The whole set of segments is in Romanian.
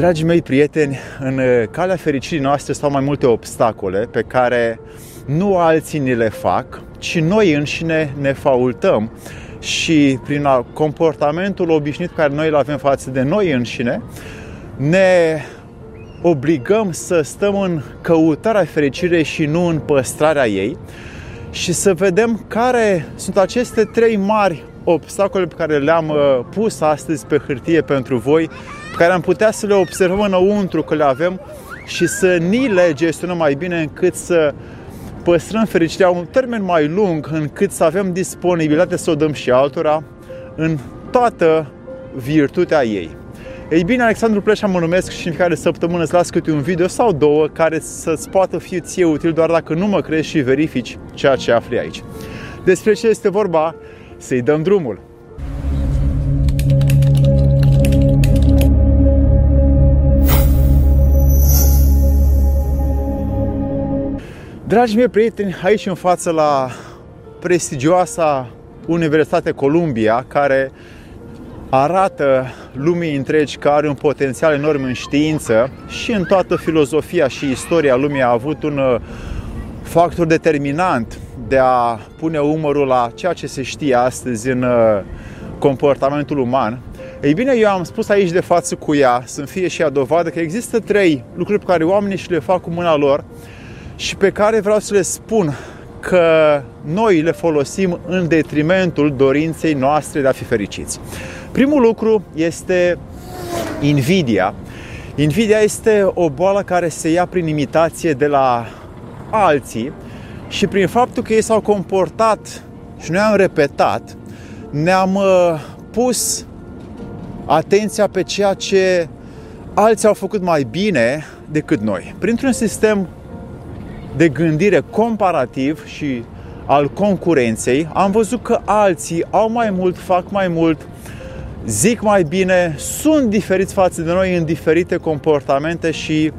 Dragii mei prieteni, în calea fericirii noastre stau mai multe obstacole pe care nu alții ni le fac, ci noi înșine ne faultăm și prin comportamentul obișnuit care noi îl avem față de noi înșine, ne obligăm să stăm în căutarea fericirii și nu în păstrarea ei și să vedem care sunt aceste trei mari obstacole pe care le-am uh, pus astăzi pe hârtie pentru voi, pe care am putea să le observăm înăuntru că le avem și să ni le gestionăm mai bine încât să păstrăm fericirea un termen mai lung, încât să avem disponibilitate să o dăm și altora în toată virtutea ei. Ei bine, Alexandru Pleșa mă numesc și în fiecare săptămână îți las câte un video sau două care să-ți poată fi ție util doar dacă nu mă crezi și verifici ceea ce afli aici. Despre ce este vorba, să-i dăm drumul. Dragii mei prieteni, aici în față la prestigioasa Universitate Columbia, care arată lumii întregi că are un potențial enorm în știință și în toată filozofia și istoria lumii a avut un uh, factor determinant de a pune umărul la ceea ce se știe astăzi în uh, comportamentul uman. Ei bine, eu am spus aici de față cu ea, să fie și ea dovadă că există trei lucruri pe care oamenii și le fac cu mâna lor și pe care vreau să le spun că noi le folosim în detrimentul dorinței noastre de a fi fericiți. Primul lucru este invidia. Invidia este o boală care se ia prin imitație de la alții și prin faptul că ei s-au comportat și noi am repetat, ne-am uh, pus atenția pe ceea ce alții au făcut mai bine decât noi. Printr-un sistem de gândire comparativ și al concurenței, am văzut că alții au mai mult, fac mai mult, zic mai bine, sunt diferiți față de noi în diferite comportamente și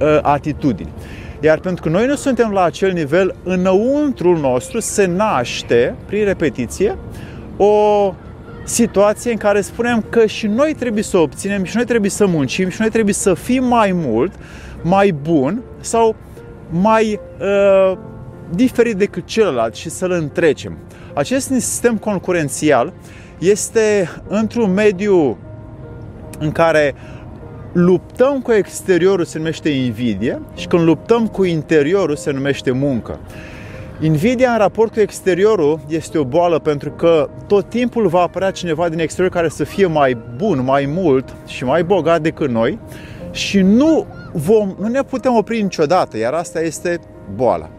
uh, atitudini. Iar pentru că noi nu suntem la acel nivel, înăuntrul nostru se naște, prin repetiție, o situație în care spunem că și noi trebuie să obținem, și noi trebuie să muncim, și noi trebuie să fim mai mult, mai bun sau mai uh, diferit decât celălalt și să-l întrecem. Acest sistem concurențial este într-un mediu în care luptăm cu exteriorul se numește invidie și când luptăm cu interiorul se numește muncă. Invidia în raport cu exteriorul este o boală pentru că tot timpul va apărea cineva din exterior care să fie mai bun, mai mult și mai bogat decât noi și nu, vom, nu ne putem opri niciodată, iar asta este boala.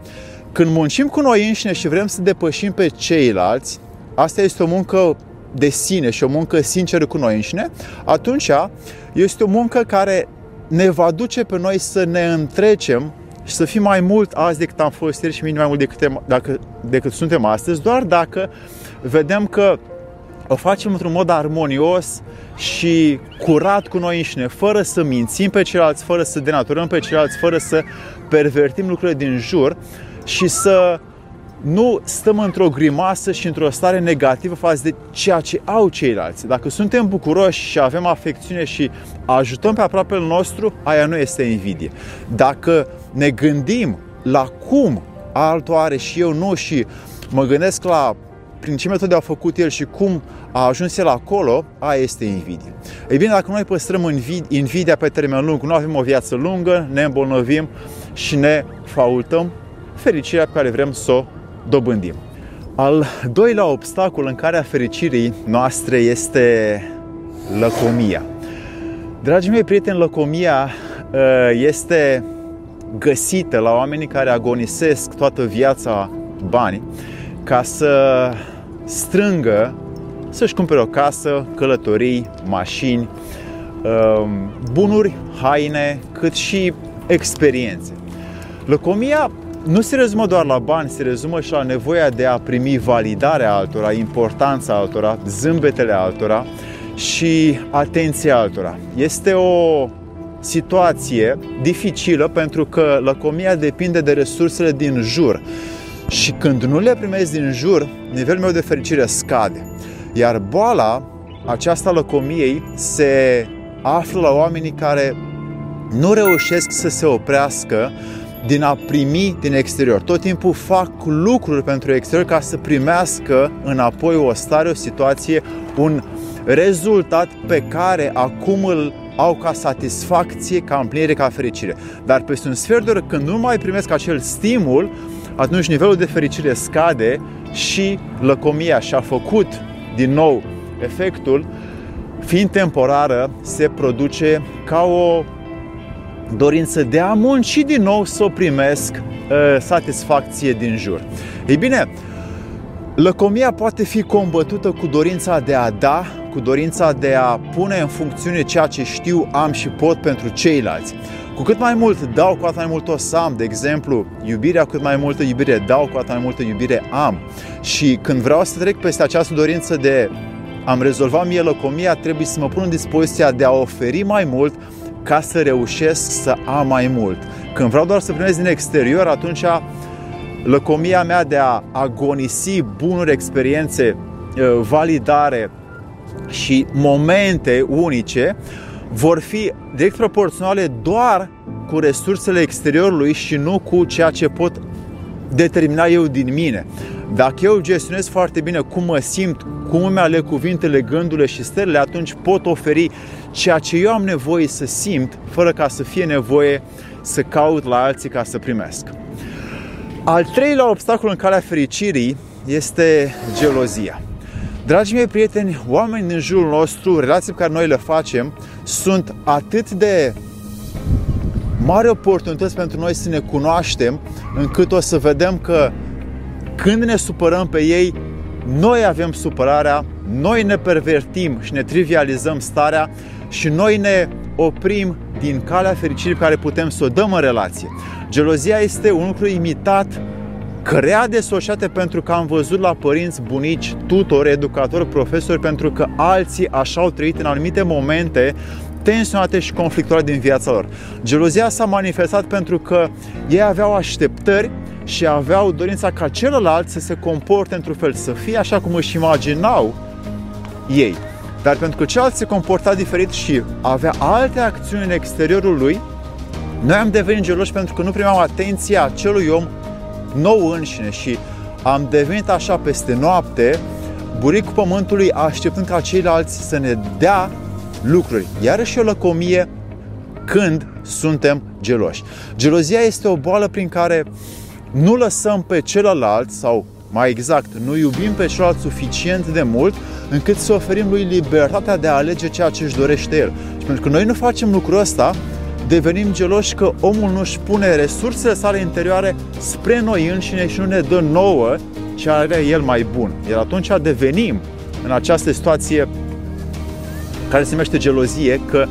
Când muncim cu noi înșine și vrem să depășim pe ceilalți, asta este o muncă de sine și o muncă sinceră cu noi înșine, atunci este o muncă care ne va duce pe noi să ne întrecem și să fim mai mult azi decât am fost ieri și minim mai mult decât, dacă, decât suntem astăzi, doar dacă vedem că o facem într-un mod armonios și curat cu noi înșine, fără să mințim pe ceilalți, fără să denaturăm pe ceilalți, fără să pervertim lucrurile din jur și să nu stăm într-o grimasă și într-o stare negativă față de ceea ce au ceilalți. Dacă suntem bucuroși și avem afecțiune și ajutăm pe aproapele nostru, aia nu este invidie. Dacă ne gândim la cum altul are și eu nu și mă gândesc la prin ce metode a făcut el și cum a ajuns el acolo, aia este invidie. Ei bine, dacă noi păstrăm invidia pe termen lung, nu avem o viață lungă, ne îmbolnăvim și ne faultăm fericirea pe care vrem să o dobândim. Al doilea obstacol în care a fericirii noastre este lăcomia. Dragii mei prieteni, lăcomia ă, este găsită la oamenii care agonisesc toată viața bani ca să strângă, să-și cumpere o casă, călătorii, mașini, ă, bunuri, haine, cât și experiențe. Lăcomia nu se rezumă doar la bani, se rezumă și la nevoia de a primi validarea altora, importanța altora, zâmbetele altora și atenția altora. Este o situație dificilă pentru că lăcomia depinde de resursele din jur. Și când nu le primezi din jur, nivelul meu de fericire scade. Iar boala aceasta lăcomiei se află la oamenii care nu reușesc să se oprească din a primi din exterior. Tot timpul fac lucruri pentru exterior ca să primească înapoi o stare, o situație, un rezultat pe care acum îl au ca satisfacție, ca împlinire, ca fericire. Dar peste un sfert de oră, când nu mai primesc acel stimul, atunci nivelul de fericire scade și lăcomia și-a făcut din nou efectul, fiind temporară, se produce ca o dorință de a munci din nou să o primesc uh, satisfacție din jur. Ei bine, lăcomia poate fi combătută cu dorința de a da, cu dorința de a pune în funcțiune ceea ce știu, am și pot pentru ceilalți. Cu cât mai mult dau, cu atât mai mult o să am. De exemplu, iubirea, cu cât mai multă iubire dau, cu atât mai multă iubire am. Și când vreau să trec peste această dorință de am rezolvat mie lăcomia, trebuie să mă pun în dispoziția de a oferi mai mult ca să reușesc să am mai mult. Când vreau doar să primesc din exterior, atunci lăcomia mea de a agonisi bunuri, experiențe, uh, validare și momente unice vor fi direct proporționale doar cu resursele exteriorului și nu cu ceea ce pot determina eu din mine. Dacă eu gestionez foarte bine cum mă simt, cum îmi aleg cuvintele, gândurile și stările, atunci pot oferi ceea ce eu am nevoie să simt, fără ca să fie nevoie să caut la alții ca să primesc. Al treilea obstacol în calea fericirii este gelozia. Dragii mei prieteni, oameni din jurul nostru, relații pe care noi le facem, sunt atât de mari oportunități pentru noi să ne cunoaștem, încât o să vedem că când ne supărăm pe ei, noi avem supărarea, noi ne pervertim și ne trivializăm starea și noi ne oprim din calea fericirii pe care putem să o dăm în relație. Gelozia este un lucru imitat crea de societate pentru că am văzut la părinți, bunici, tutori, educatori, profesori, pentru că alții așa au trăit în anumite momente tensionate și conflictuale din viața lor. Gelozia s-a manifestat pentru că ei aveau așteptări și aveau dorința ca celălalt să se comporte într-un fel, să fie așa cum își imaginau ei. Dar pentru că celălalt se comporta diferit și avea alte acțiuni în exteriorul lui, noi am devenit geloși pentru că nu primeam atenția acelui om nou înșine și am devenit așa peste noapte buricul pământului așteptând ca ceilalți să ne dea lucruri. Iarăși o lăcomie când suntem geloși. Gelozia este o boală prin care nu lăsăm pe celălalt sau mai exact, nu iubim pe celălalt suficient de mult încât să oferim lui libertatea de a alege ceea ce își dorește el. Și pentru că noi nu facem lucrul ăsta, devenim geloși că omul nu își pune resursele sale interioare spre noi înșine și nu ne dă nouă ce are el mai bun. Iar atunci devenim în această situație care se numește gelozie, că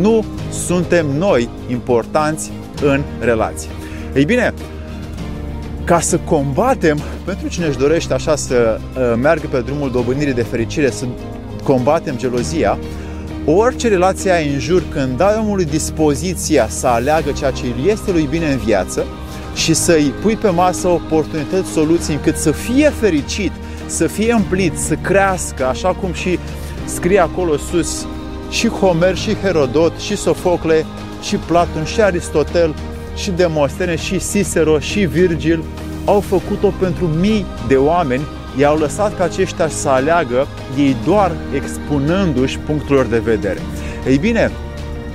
nu suntem noi importanți în relație. Ei bine, ca să combatem, pentru cine își dorește așa să uh, meargă pe drumul dobândirii de fericire, să combatem gelozia, orice relație ai în jur, când dai omului dispoziția să aleagă ceea ce îi este lui bine în viață și să-i pui pe masă oportunități, soluții încât să fie fericit, să fie împlit, să crească, așa cum și scrie acolo sus și Homer, și Herodot, și Sofocle, și Platon, și Aristotel, și Demostene, și Cicero, și Virgil au făcut-o pentru mii de oameni i-au lăsat ca aceștia să aleagă, ei doar expunându-și punctul lor de vedere. Ei bine,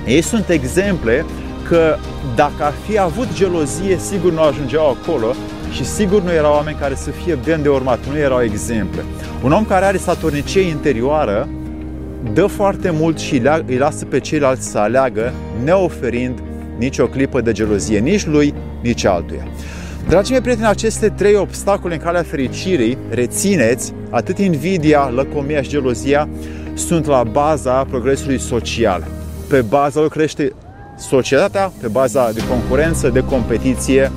ei sunt exemple că dacă ar fi avut gelozie, sigur nu ajungeau acolo și sigur nu erau oameni care să fie bine de urmat, nu erau exemple. Un om care are statornicie interioară dă foarte mult și îi lasă pe ceilalți să aleagă, neoferind nicio clipă de gelozie, nici lui, nici altuia. Dragii mei prieteni, aceste trei obstacole în calea fericirii, rețineți, atât invidia, lăcomia și gelozia, sunt la baza progresului social. Pe baza lor crește societatea, pe baza de concurență, de competiție,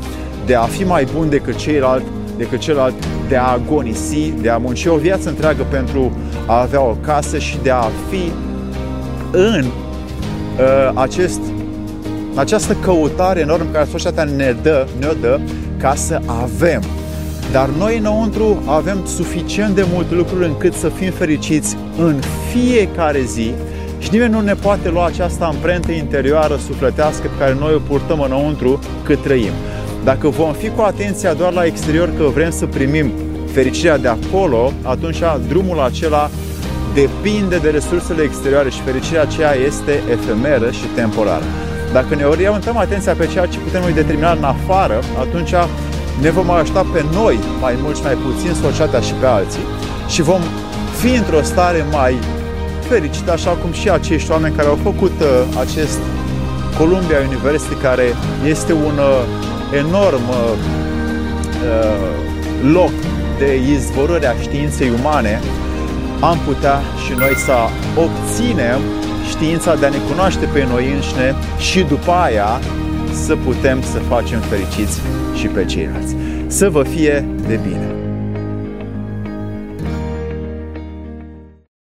de a fi mai bun decât ceilalți, decât celălalt, de a agonisi, de a munci o viață întreagă pentru a avea o casă și de a fi în uh, acest, această căutare enormă care societatea ne dă, ne dă ca să avem. Dar noi înăuntru avem suficient de multe lucruri încât să fim fericiți în fiecare zi Și nimeni nu ne poate lua această amprentă interioară sufletească pe care noi o purtăm înăuntru cât trăim. Dacă vom fi cu atenția doar la exterior că vrem să primim fericirea de acolo, atunci drumul acela depinde de resursele exterioare și fericirea aceea este efemeră și temporară. Dacă ne orientăm atenția pe ceea ce putem noi determina în afară, atunci ne vom ajuta pe noi mai mult și mai puțin societatea și pe alții și vom fi într-o stare mai fericită, așa cum și acești oameni care au făcut uh, acest Columbia University, care este un uh, enorm uh, uh loc de izvorâre a științei umane, am putea și noi să obținem știința de a ne cunoaște pe noi înșine și după aia să putem să facem fericiți și pe ceilalți. Să vă fie de bine!